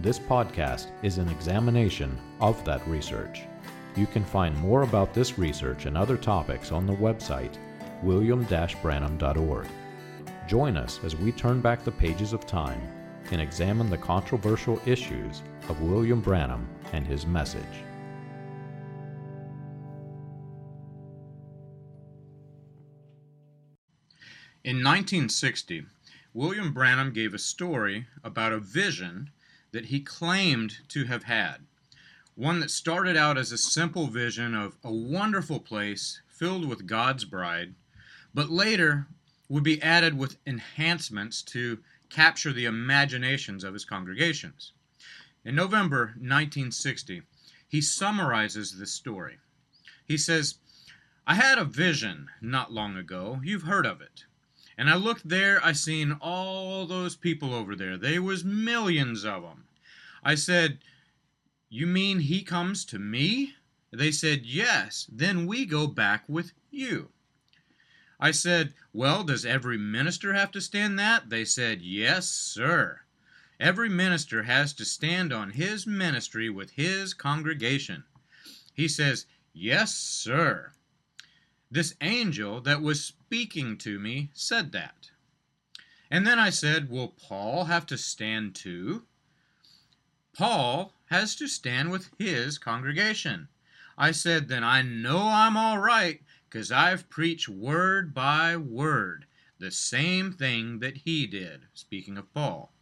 This podcast is an examination of that research. You can find more about this research and other topics on the website william-branham.org. Join us as we turn back the pages of time and examine the controversial issues of William Branham and his message. In 1960, William Branham gave a story about a vision that he claimed to have had. One that started out as a simple vision of a wonderful place filled with God's bride, but later would be added with enhancements to capture the imaginations of his congregations. In November 1960, he summarizes this story. He says, I had a vision not long ago. You've heard of it. And I looked there, I seen all those people over there. They was millions of them. I said, You mean he comes to me? They said, Yes. Then we go back with you. I said, Well, does every minister have to stand that? They said, Yes, sir. Every minister has to stand on his ministry with his congregation. He says, Yes, sir. This angel that was speaking to me said that. And then I said, Will Paul have to stand too? Paul has to stand with his congregation. I said, Then I know I'm all right, because I've preached word by word the same thing that he did, speaking of Paul.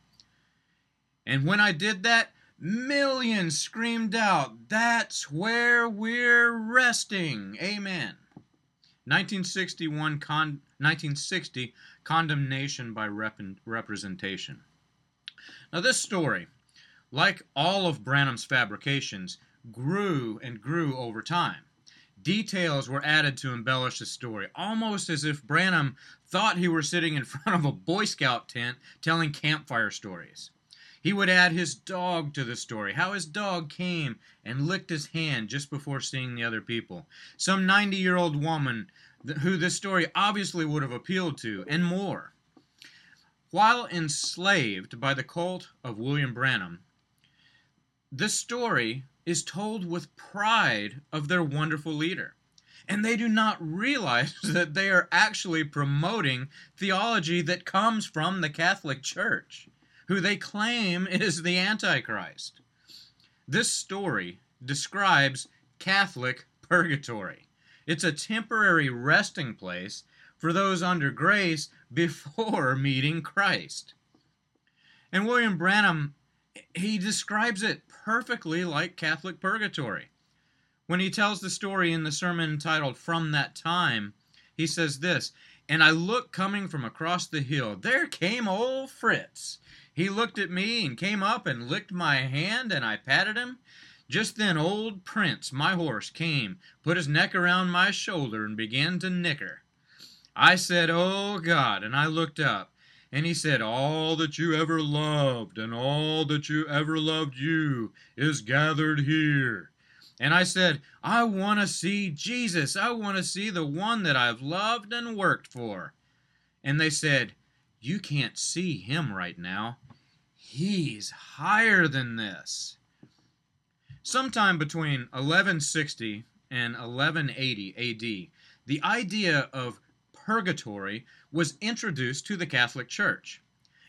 And when I did that, millions screamed out, That's where we're resting. Amen. 1961 con- 1960 condemnation by rep- representation. Now this story, like all of Branham's fabrications, grew and grew over time. Details were added to embellish the story, almost as if Branham thought he were sitting in front of a Boy Scout tent telling campfire stories. He would add his dog to the story, how his dog came and licked his hand just before seeing the other people. Some 90 year old woman who this story obviously would have appealed to, and more. While enslaved by the cult of William Branham, this story is told with pride of their wonderful leader. And they do not realize that they are actually promoting theology that comes from the Catholic Church who they claim is the Antichrist. This story describes Catholic purgatory. It's a temporary resting place for those under grace before meeting Christ. And William Branham, he describes it perfectly like Catholic purgatory. When he tells the story in the sermon entitled From That Time, he says this And I looked coming from across the hill. There came old Fritz. He looked at me and came up and licked my hand, and I patted him. Just then old Prince, my horse, came, put his neck around my shoulder, and began to nicker. I said, Oh God, and I looked up, and he said, All that you ever loved, and all that you ever loved you, is gathered here. And I said, I want to see Jesus. I want to see the one that I've loved and worked for. And they said, You can't see him right now. He's higher than this. Sometime between 1160 and 1180 AD, the idea of purgatory was introduced to the Catholic Church.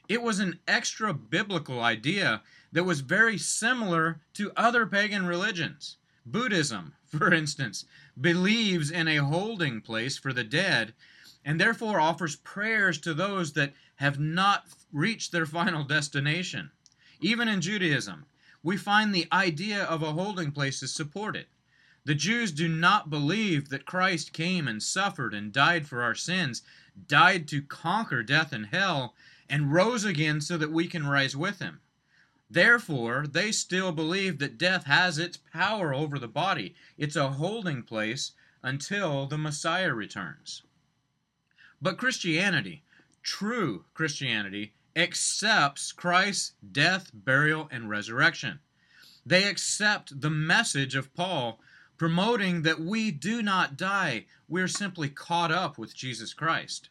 It was an extra biblical idea that was very similar to other pagan religions. Buddhism, for instance, believes in a holding place for the dead and therefore offers prayers to those that have not reached their final destination. Even in Judaism, we find the idea of a holding place is supported. The Jews do not believe that Christ came and suffered and died for our sins, died to conquer death and hell, and rose again so that we can rise with him. Therefore, they still believe that death has its power over the body. It's a holding place until the Messiah returns. But Christianity, true Christianity, accepts Christ's death, burial, and resurrection. They accept the message of Paul promoting that we do not die, we're simply caught up with Jesus Christ.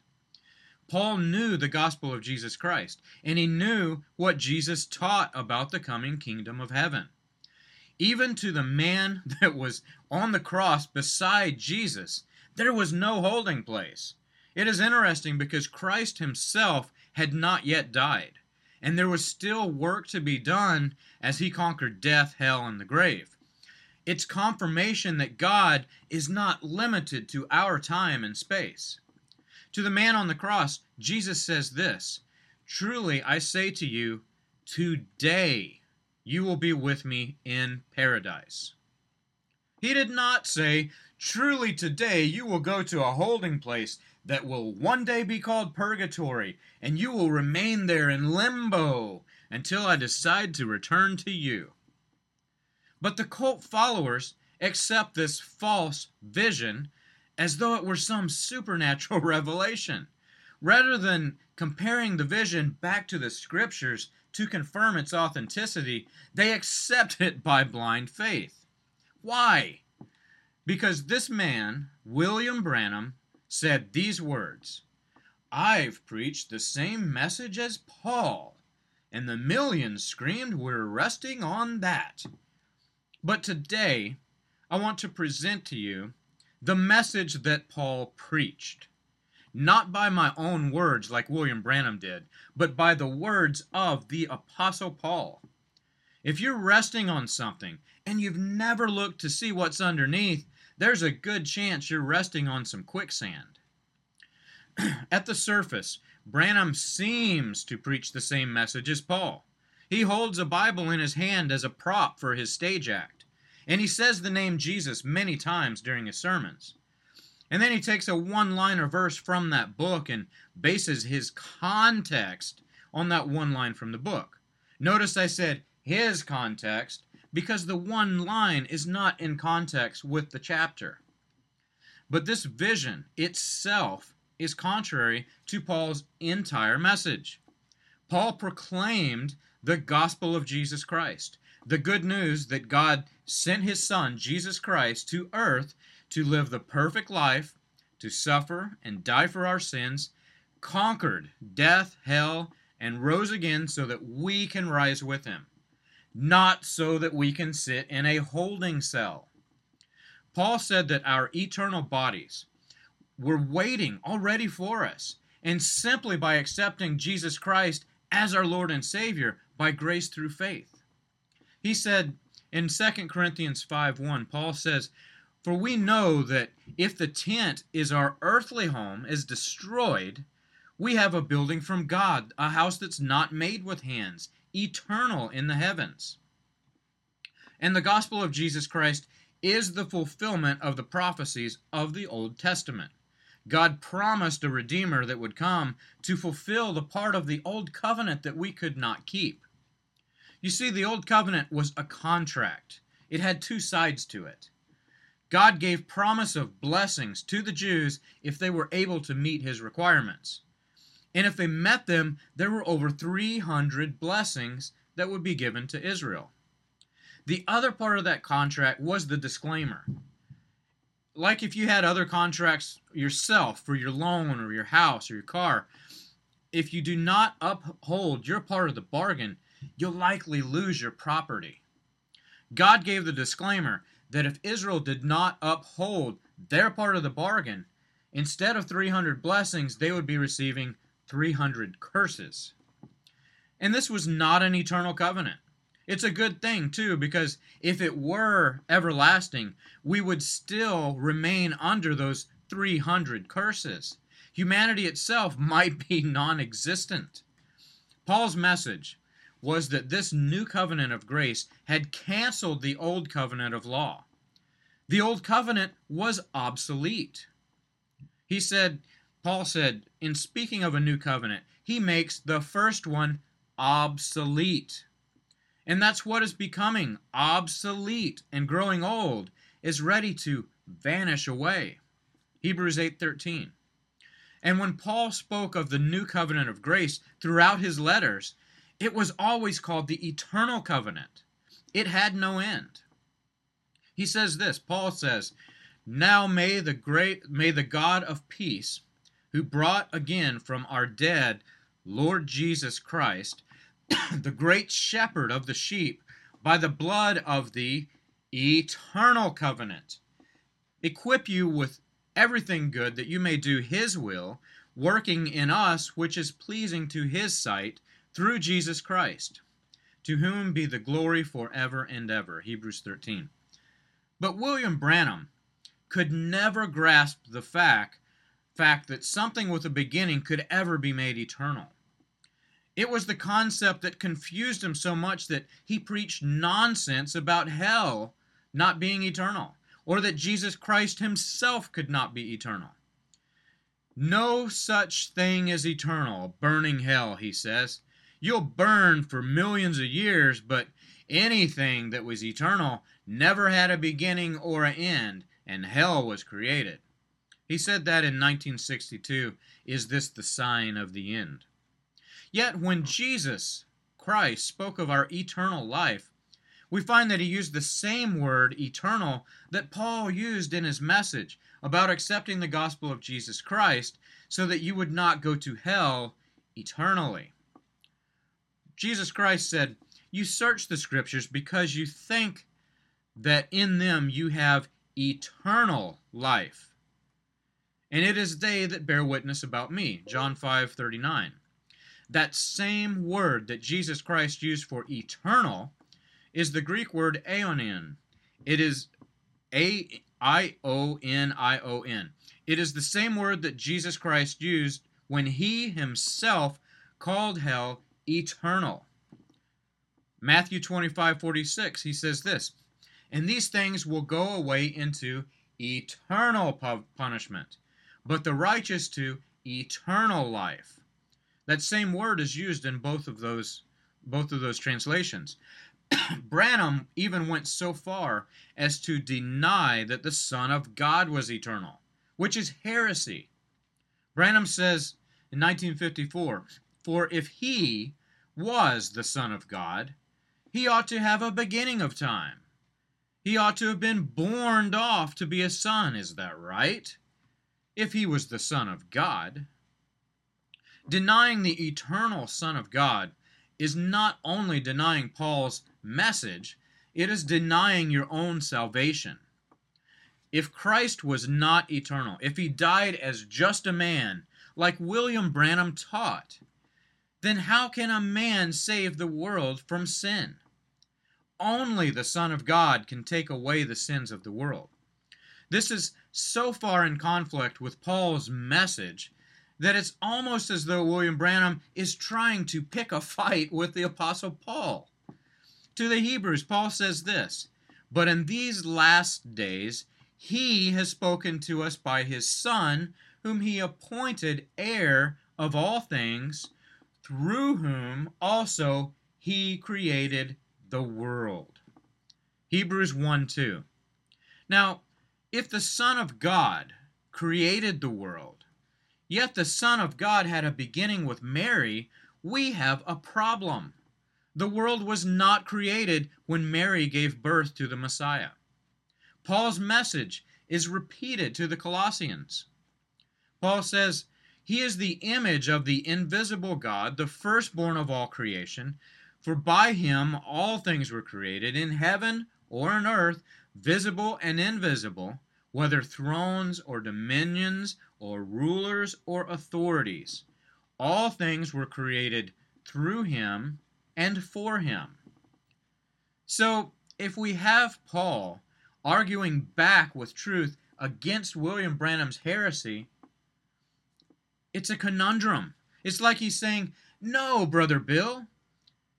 Paul knew the gospel of Jesus Christ, and he knew what Jesus taught about the coming kingdom of heaven. Even to the man that was on the cross beside Jesus, there was no holding place. It is interesting because Christ himself had not yet died, and there was still work to be done as he conquered death, hell, and the grave. It's confirmation that God is not limited to our time and space. To the man on the cross, Jesus says this Truly I say to you, today you will be with me in paradise. He did not say, Truly today you will go to a holding place that will one day be called purgatory, and you will remain there in limbo until I decide to return to you. But the cult followers accept this false vision as though it were some supernatural revelation. Rather than comparing the vision back to the scriptures to confirm its authenticity, they accept it by blind faith. Why? Because this man, William Branham, said these words I've preached the same message as Paul, and the millions screamed, We're resting on that. But today, I want to present to you the message that Paul preached. Not by my own words like William Branham did, but by the words of the Apostle Paul. If you're resting on something and you've never looked to see what's underneath, there's a good chance you're resting on some quicksand. At the surface, Branham seems to preach the same message as Paul. He holds a Bible in his hand as a prop for his stage act. And he says the name Jesus many times during his sermons. And then he takes a one liner verse from that book and bases his context on that one line from the book. Notice I said his context because the one line is not in context with the chapter. But this vision itself is contrary to Paul's entire message. Paul proclaimed the gospel of Jesus Christ the good news that God sent his Son, Jesus Christ, to earth to live the perfect life, to suffer and die for our sins, conquered death, hell, and rose again so that we can rise with him, not so that we can sit in a holding cell. Paul said that our eternal bodies were waiting already for us, and simply by accepting Jesus Christ as our Lord and Savior by grace through faith. He said in 2 Corinthians 5 1, Paul says, For we know that if the tent is our earthly home is destroyed, we have a building from God, a house that's not made with hands, eternal in the heavens. And the gospel of Jesus Christ is the fulfillment of the prophecies of the Old Testament. God promised a Redeemer that would come to fulfill the part of the Old Covenant that we could not keep. You see, the Old Covenant was a contract, it had two sides to it. God gave promise of blessings to the Jews if they were able to meet his requirements. And if they met them, there were over 300 blessings that would be given to Israel. The other part of that contract was the disclaimer. Like if you had other contracts yourself for your loan or your house or your car, if you do not uphold your part of the bargain, you'll likely lose your property. God gave the disclaimer that if Israel did not uphold their part of the bargain, instead of 300 blessings, they would be receiving 300 curses. And this was not an eternal covenant. It's a good thing, too, because if it were everlasting, we would still remain under those 300 curses. Humanity itself might be non existent. Paul's message was that this new covenant of grace had canceled the old covenant of law. The old covenant was obsolete. He said, Paul said, in speaking of a new covenant, he makes the first one obsolete. And that's what is becoming obsolete and growing old is ready to vanish away. Hebrews 8:13. And when Paul spoke of the new covenant of grace throughout his letters, it was always called the eternal covenant. It had no end. He says this, Paul says, "Now may the great may the God of peace, who brought again from our dead Lord Jesus Christ, the great shepherd of the sheep, by the blood of the eternal covenant, equip you with everything good that you may do his will, working in us which is pleasing to his sight through Jesus Christ, to whom be the glory forever and ever. Hebrews 13. But William Branham could never grasp the fact, fact that something with a beginning could ever be made eternal. It was the concept that confused him so much that he preached nonsense about hell not being eternal, or that Jesus Christ himself could not be eternal. No such thing as eternal, burning hell, he says. You'll burn for millions of years, but anything that was eternal never had a beginning or an end, and hell was created. He said that in 1962. Is this the sign of the end? Yet when Jesus Christ spoke of our eternal life, we find that he used the same word, eternal, that Paul used in his message about accepting the gospel of Jesus Christ so that you would not go to hell eternally. Jesus Christ said, You search the scriptures because you think that in them you have eternal life. And it is they that bear witness about me. John 5 39. That same word that Jesus Christ used for eternal is the Greek word aionion. It is A I O N I O N. It is the same word that Jesus Christ used when he himself called hell eternal. Matthew 25 46, he says this, and these things will go away into eternal punishment, but the righteous to eternal life. That same word is used in both of those both of those translations. Branham even went so far as to deny that the Son of God was eternal, which is heresy. Branham says in 1954, For if he was the Son of God, he ought to have a beginning of time. He ought to have been borned off to be a son, is that right? If he was the Son of God. Denying the eternal Son of God is not only denying Paul's message, it is denying your own salvation. If Christ was not eternal, if he died as just a man, like William Branham taught, then how can a man save the world from sin? Only the Son of God can take away the sins of the world. This is so far in conflict with Paul's message that it's almost as though William Branham is trying to pick a fight with the Apostle Paul. To the Hebrews, Paul says this But in these last days, he has spoken to us by his Son, whom he appointed heir of all things, through whom also he created the world. Hebrews 1 2. Now, if the Son of God created the world, Yet the Son of God had a beginning with Mary. We have a problem. The world was not created when Mary gave birth to the Messiah. Paul's message is repeated to the Colossians. Paul says, He is the image of the invisible God, the firstborn of all creation. For by him all things were created, in heaven or in earth, visible and invisible whether thrones or dominions or rulers or authorities. All things were created through him and for him. So, if we have Paul arguing back with truth against William Branham's heresy, it's a conundrum. It's like he's saying, No, Brother Bill,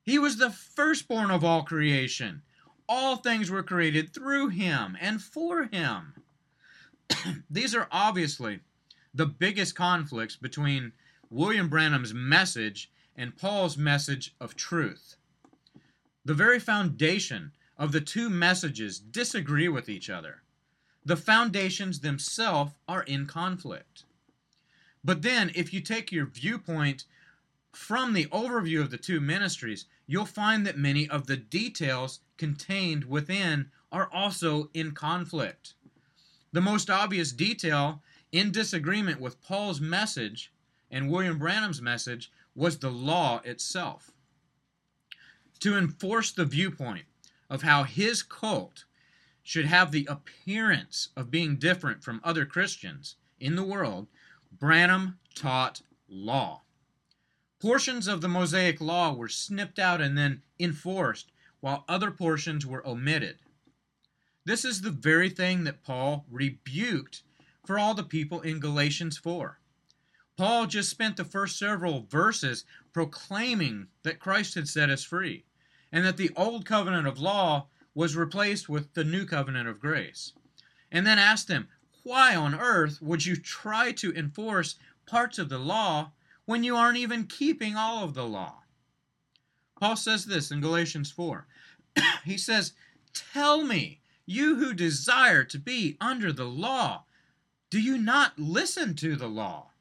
he was the firstborn of all creation. All things were created through him and for him. These are obviously the biggest conflicts between William Branham's message and Paul's message of truth. The very foundation of the two messages disagree with each other. The foundations themselves are in conflict. But then, if you take your viewpoint from the overview of the two ministries, you'll find that many of the details contained within are also in conflict. The most obvious detail in disagreement with Paul's message and William Branham's message was the law itself. To enforce the viewpoint of how his cult should have the appearance of being different from other Christians in the world, Branham taught law. Portions of the Mosaic Law were snipped out and then enforced, while other portions were omitted. This is the very thing that Paul rebuked for all the people in Galatians 4. Paul just spent the first several verses proclaiming that Christ had set us free and that the old covenant of law was replaced with the new covenant of grace. And then asked them, Why on earth would you try to enforce parts of the law when you aren't even keeping all of the law. Paul says this in Galatians 4. he says, Tell me, you who desire to be under the law, do you not listen to the law?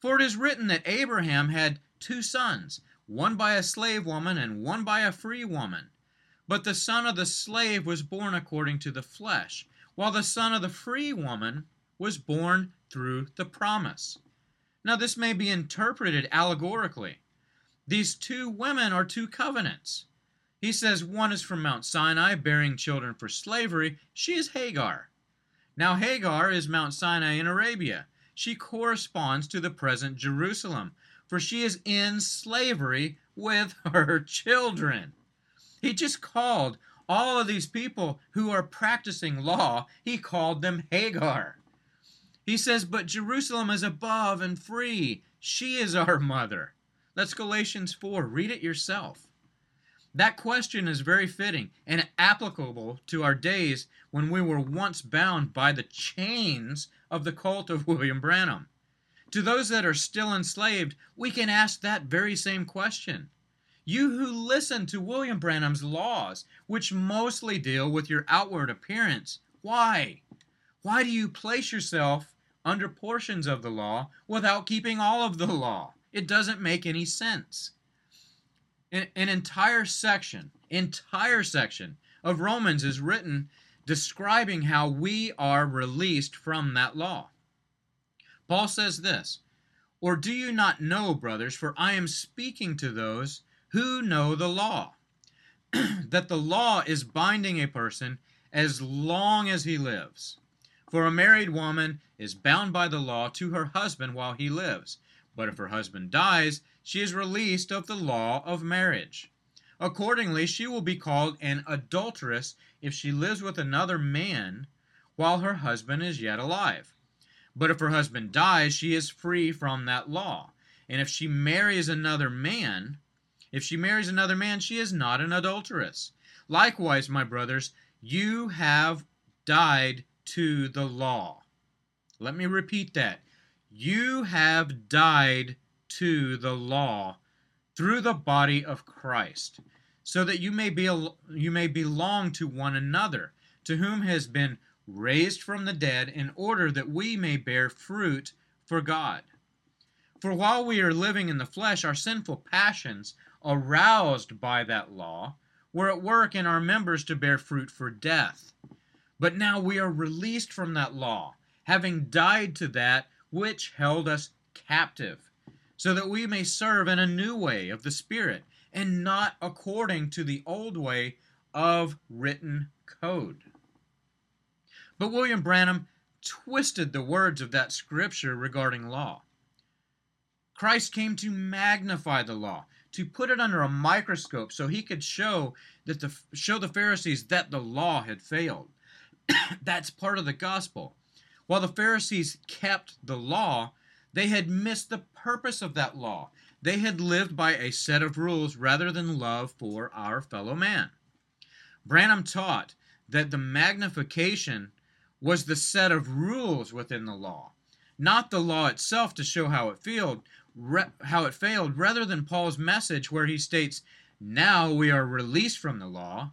For it is written that Abraham had two sons, one by a slave woman and one by a free woman. But the son of the slave was born according to the flesh, while the son of the free woman was born through the promise. Now, this may be interpreted allegorically. These two women are two covenants. He says one is from Mount Sinai, bearing children for slavery. She is Hagar. Now, Hagar is Mount Sinai in Arabia. She corresponds to the present Jerusalem, for she is in slavery with her children. He just called all of these people who are practicing law, he called them Hagar. He says, But Jerusalem is above and free. She is our mother. That's Galatians 4. Read it yourself. That question is very fitting and applicable to our days when we were once bound by the chains of the cult of William Branham. To those that are still enslaved, we can ask that very same question. You who listen to William Branham's laws, which mostly deal with your outward appearance, why? Why do you place yourself under portions of the law without keeping all of the law. It doesn't make any sense. An, entire section, entire section of Romans is written describing how we are released from that law. Paul says this, Or do you not know, brothers, for I am speaking to those who know the law, that the law is binding a person as long as he lives. For a married woman is bound by the law to her husband while he lives, but if her husband dies, she is released of the law of marriage. Accordingly, she will be called an adulteress if she lives with another man while her husband is yet alive. But if her husband dies, she is free from that law. And if she marries another man, if she marries another man, she is not an adulteress. Likewise, my brothers, you have died to the law. Let me repeat that. You have died to the law through the body of Christ, so that you may be you may belong to one another, to whom has been raised from the dead, in order that we may bear fruit for God. For while we are living in the flesh, our sinful passions, aroused by that law, were at work in our members to bear fruit for death. But now we are released from that law, having died to that which held us captive, so that we may serve in a new way of the Spirit, and not according to the old way of written code. But William Branham twisted the words of that scripture regarding law. Christ came to magnify the law, to put it under a microscope so he could show that the show the Pharisees that the law had failed. That's part of the gospel. While the Pharisees kept the law, they had missed the purpose of that law. They had lived by a set of rules rather than love for our fellow man. Branham taught that the magnification was the set of rules within the law, not the law itself to show how it failed, how it failed, rather than Paul's message where he states, "Now we are released from the law."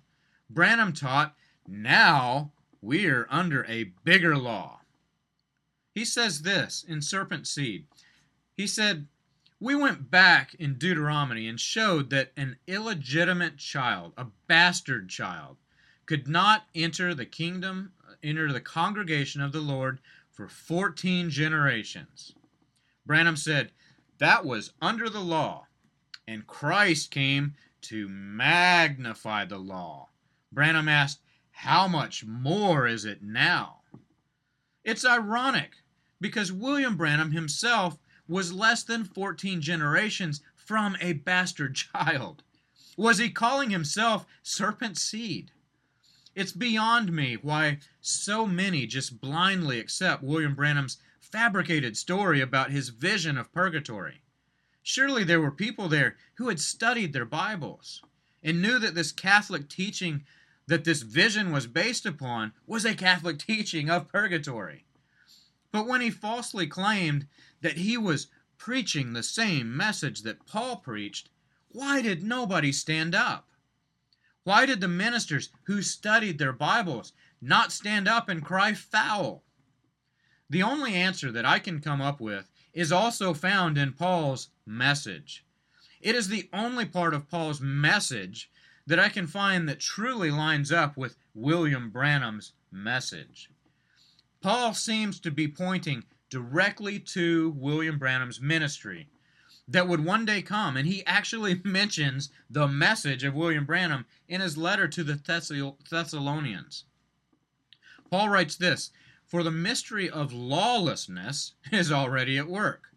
Branham taught, "Now we are under a bigger law." He says this in Serpent Seed. He said, we went back in Deuteronomy and showed that an illegitimate child, a bastard child, could not enter the kingdom, enter the congregation of the Lord for 14 generations. Branham said that was under the law, and Christ came to magnify the law. Branham asked, How much more is it now? It's ironic because William Branham himself was less than 14 generations from a bastard child. Was he calling himself serpent seed? It's beyond me why so many just blindly accept William Branham's fabricated story about his vision of purgatory. Surely there were people there who had studied their Bibles and knew that this Catholic teaching that this vision was based upon was a Catholic teaching of purgatory. But when he falsely claimed that he was preaching the same message that Paul preached, why did nobody stand up? Why did the ministers who studied their Bibles not stand up and cry foul? The only answer that I can come up with is also found in Paul's message. It is the only part of Paul's message that I can find that truly lines up with William Branham's message. Paul seems to be pointing directly to William Branham's ministry that would one day come. And he actually mentions the message of William Branham in his letter to the Thessalonians. Paul writes this For the mystery of lawlessness is already at work.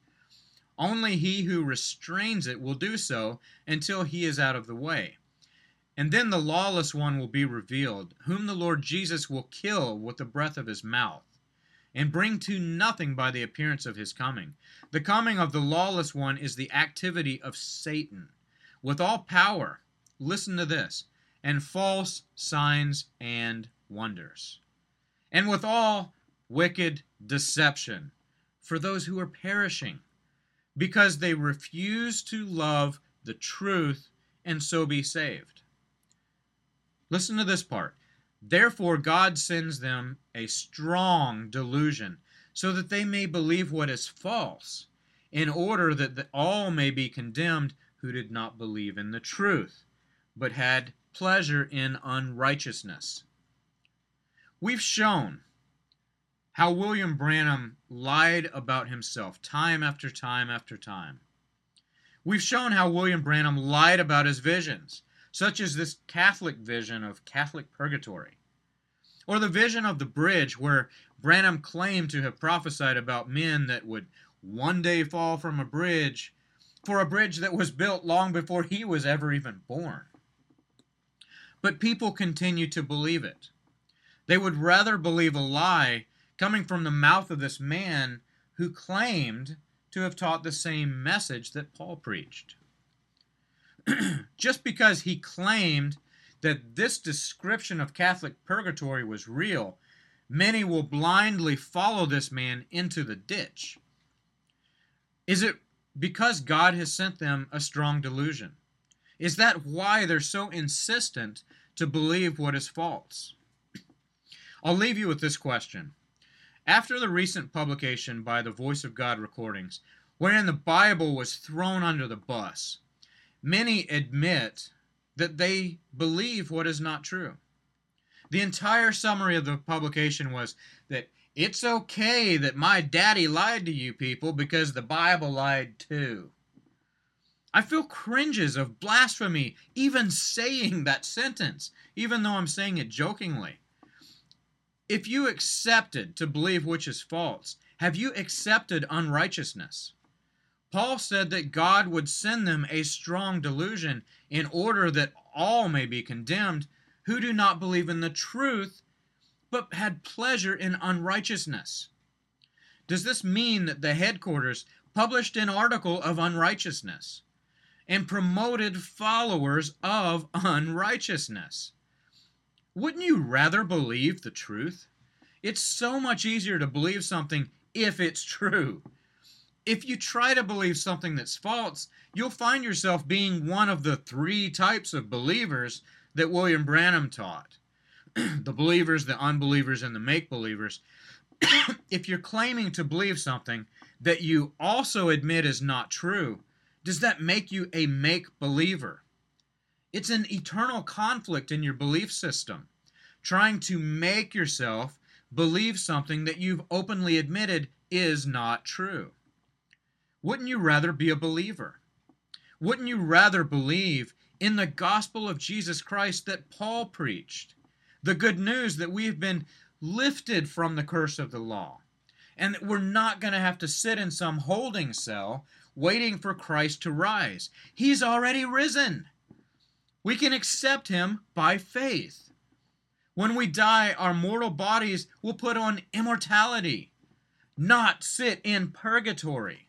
Only he who restrains it will do so until he is out of the way. And then the lawless one will be revealed, whom the Lord Jesus will kill with the breath of his mouth and bring to nothing by the appearance of his coming. The coming of the lawless one is the activity of Satan, with all power, listen to this, and false signs and wonders, and with all wicked deception for those who are perishing, because they refuse to love the truth and so be saved. Listen to this part. Therefore, God sends them a strong delusion, so that they may believe what is false, in order that the, all may be condemned who did not believe in the truth, but had pleasure in unrighteousness. We've shown how William Branham lied about himself time after time after time. We've shown how William Branham lied about his visions such as this Catholic vision of Catholic purgatory, or the vision of the bridge where Branham claimed to have prophesied about men that would one day fall from a bridge for a bridge that was built long before he was ever even born. But people continue to believe it. They would rather believe a lie coming from the mouth of this man who claimed to have taught the same message that Paul preached. just because he claimed that this description of Catholic purgatory was real, many will blindly follow this man into the ditch. Is it because God has sent them a strong delusion? Is that why they're so insistent to believe what is false? I'll leave you with this question. After the recent publication by the Voice of God recordings, wherein the Bible was thrown under the bus, many admit that they believe what is not true. The entire summary of the publication was that it's okay that my daddy lied to you people because the Bible lied too. I feel cringes of blasphemy even saying that sentence, even though I'm saying it jokingly. If you accepted to believe which is false, have you accepted unrighteousness? Paul said that God would send them a strong delusion in order that all may be condemned who do not believe in the truth, but had pleasure in unrighteousness. Does this mean that the headquarters published an article of unrighteousness and promoted followers of unrighteousness? Wouldn't you rather believe the truth? It's so much easier to believe something if it's true. If you try to believe something that's false, you'll find yourself being one of the three types of believers that William Branham taught the believers, the unbelievers, and the make believers. if you're claiming to believe something that you also admit is not true, does that make you a make believer? It's an eternal conflict in your belief system, trying to make yourself believe something that you've openly admitted is not true. Wouldn't you rather be a believer? Wouldn't you rather believe in the gospel of Jesus Christ that Paul preached? The good news that we've been lifted from the curse of the law and that we're not going to have to sit in some holding cell waiting for Christ to rise. He's already risen. We can accept him by faith. When we die, our mortal bodies will put on immortality, not sit in purgatory.